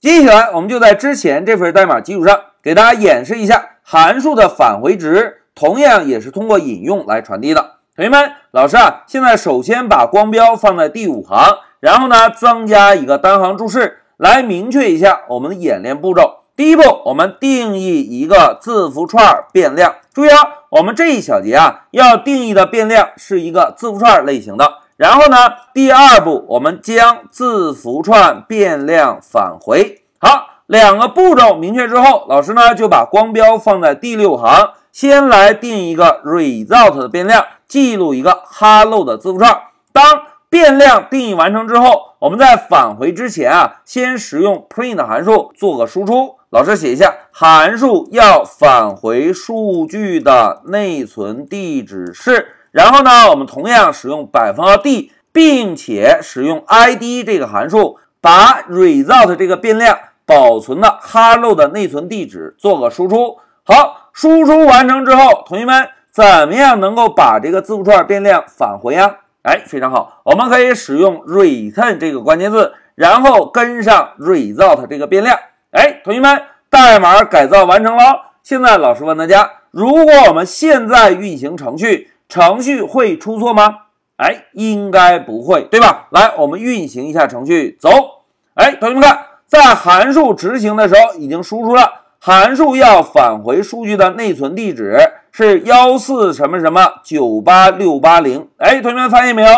接下来，我们就在之前这份代码基础上，给大家演示一下函数的返回值，同样也是通过引用来传递的。同学们，老师啊，现在首先把光标放在第五行，然后呢，增加一个单行注释，来明确一下我们的演练步骤。第一步，我们定义一个字符串变量。注意啊，我们这一小节啊，要定义的变量是一个字符串类型的。然后呢，第二步，我们将字符串变量返回。好，两个步骤明确之后，老师呢就把光标放在第六行，先来定一个 result 的变量，记录一个 hello 的字符串。当变量定义完成之后，我们在返回之前啊，先使用 print 函数做个输出。老师写一下，函数要返回数据的内存地址是。然后呢，我们同样使用百分号 d，并且使用 id 这个函数，把 result 这个变量保存的 hello 的内存地址做个输出。好，输出完成之后，同学们怎么样能够把这个字符串变量返回呀？哎，非常好，我们可以使用 return 这个关键字，然后跟上 result 这个变量。哎，同学们，代码改造完成了。现在老师问大家，如果我们现在运行程序，程序会出错吗？哎，应该不会，对吧？来，我们运行一下程序，走。哎，同学们看，在函数执行的时候已经输出了，函数要返回数据的内存地址是幺四什么什么九八六八零。哎，同学们发现没有？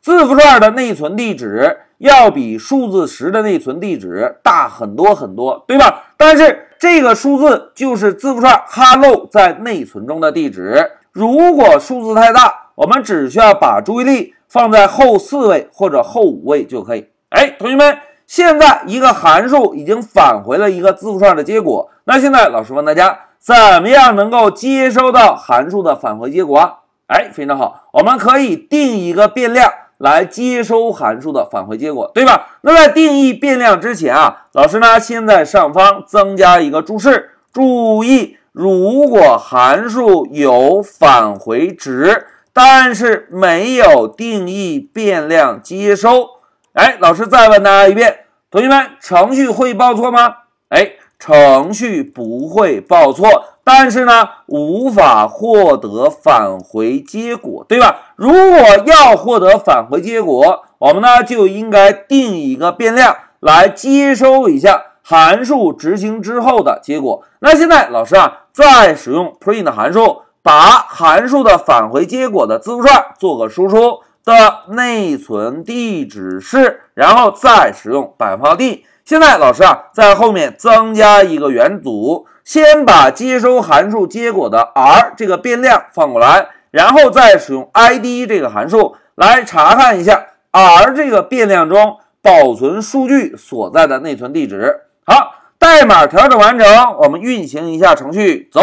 字符串的内存地址要比数字十的内存地址大很多很多，对吧？但是这个数字就是字符串 hello 在内存中的地址。如果数字太大，我们只需要把注意力放在后四位或者后五位就可以。哎，同学们，现在一个函数已经返回了一个字符串的结果。那现在老师问大家，怎么样能够接收到函数的返回结果？哎，非常好，我们可以定一个变量来接收函数的返回结果，对吧？那在定义变量之前啊，老师呢先在上方增加一个注释，注意。如果函数有返回值，但是没有定义变量接收，哎，老师再问大家一遍，同学们，程序会报错吗？哎，程序不会报错，但是呢，无法获得返回结果，对吧？如果要获得返回结果，我们呢就应该定一个变量来接收一下。函数执行之后的结果，那现在老师啊，再使用 print 函数，把函数的返回结果的字符串做个输出的内存地址是，然后再使用百分号 d。现在老师啊，在后面增加一个元组，先把接收函数结果的 r 这个变量放过来，然后再使用 id 这个函数来查看一下 r 这个变量中保存数据所在的内存地址。好，代码调整完成，我们运行一下程序，走。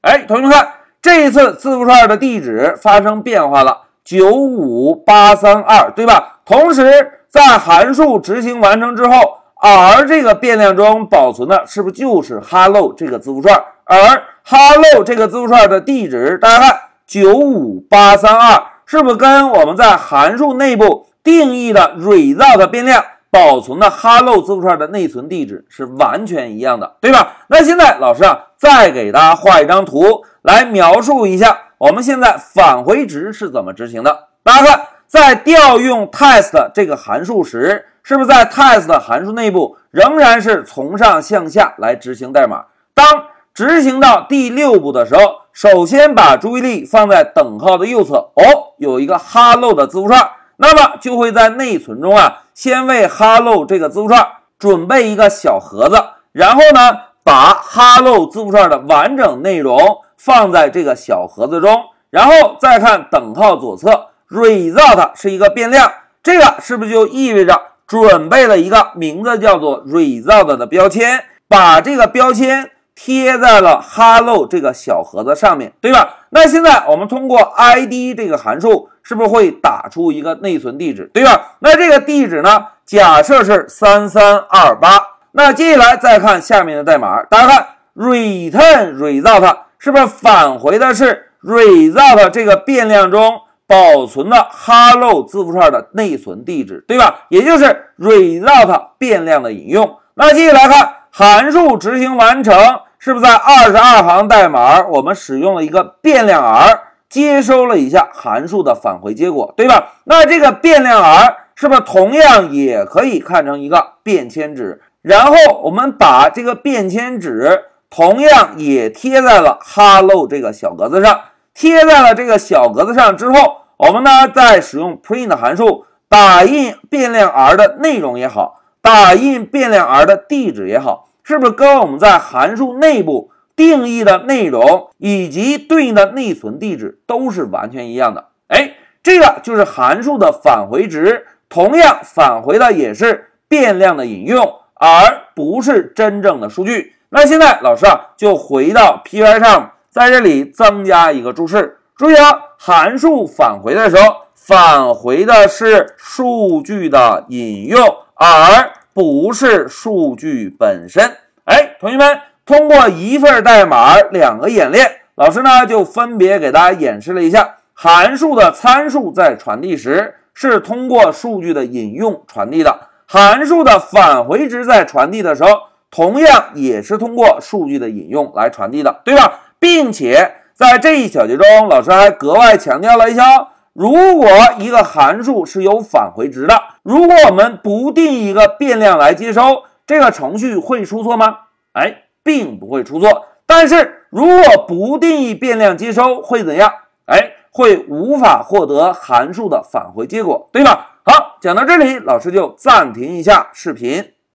哎，同学们看，这一次字符串的地址发生变化了，九五八三二，对吧？同时，在函数执行完成之后，r 这个变量中保存的是不是就是 hello 这个字符串？而 hello 这个字符串的地址，大家看，九五八三二，是不是跟我们在函数内部定义的 result 变量？保存的 hello 字符串的内存地址是完全一样的，对吧？那现在老师啊，再给大家画一张图来描述一下我们现在返回值是怎么执行的。大家看，在调用 test 这个函数时，是不是在 test 函数内部仍然是从上向下来执行代码？当执行到第六步的时候，首先把注意力放在等号的右侧，哦，有一个 hello 的字符串。那么就会在内存中啊，先为 hello 这个字符串准备一个小盒子，然后呢，把 hello 字符串的完整内容放在这个小盒子中，然后再看等号左侧 result 是一个变量，这个是不是就意味着准备了一个名字叫做 result 的标签，把这个标签贴在了 hello 这个小盒子上面，对吧？那现在我们通过 id 这个函数。是不是会打出一个内存地址，对吧？那这个地址呢？假设是三三二八。那接下来再看下面的代码，大家看，return result 是不是返回的是 result 这个变量中保存的 hello 字符串的内存地址，对吧？也就是 result 变量的引用。那接下来看，函数执行完成，是不是在二十二行代码，我们使用了一个变量 r，接收了一下函数的返回结果，对吧？那这个变量 r 是不是同样也可以看成一个便签纸？然后我们把这个便签纸同样也贴在了 hello 这个小格子上，贴在了这个小格子上之后，我们呢再使用 print 函数打印变量 r 的内容也好，打印变量 r 的地址也好，是不是跟我们在函数内部定义的内容以及对应的内存地址都是完全一样的？哎，这个就是函数的返回值，同样返回的也是变量的引用。而不是真正的数据。那现在老师啊，就回到 Py 上，在这里增加一个注释。注意啊，函数返回的时候，返回的是数据的引用，而不是数据本身。哎，同学们，通过一份代码两个演练，老师呢就分别给大家演示了一下，函数的参数在传递时是通过数据的引用传递的。函数的返回值在传递的时候，同样也是通过数据的引用来传递的，对吧？并且在这一小节中，老师还格外强调了一下：如果一个函数是有返回值的，如果我们不定义一个变量来接收，这个程序会出错吗？哎，并不会出错。但是如果不定义变量接收，会怎样？哎，会无法获得函数的返回结果，对吧？好，讲到这里，老师就暂停一下视频。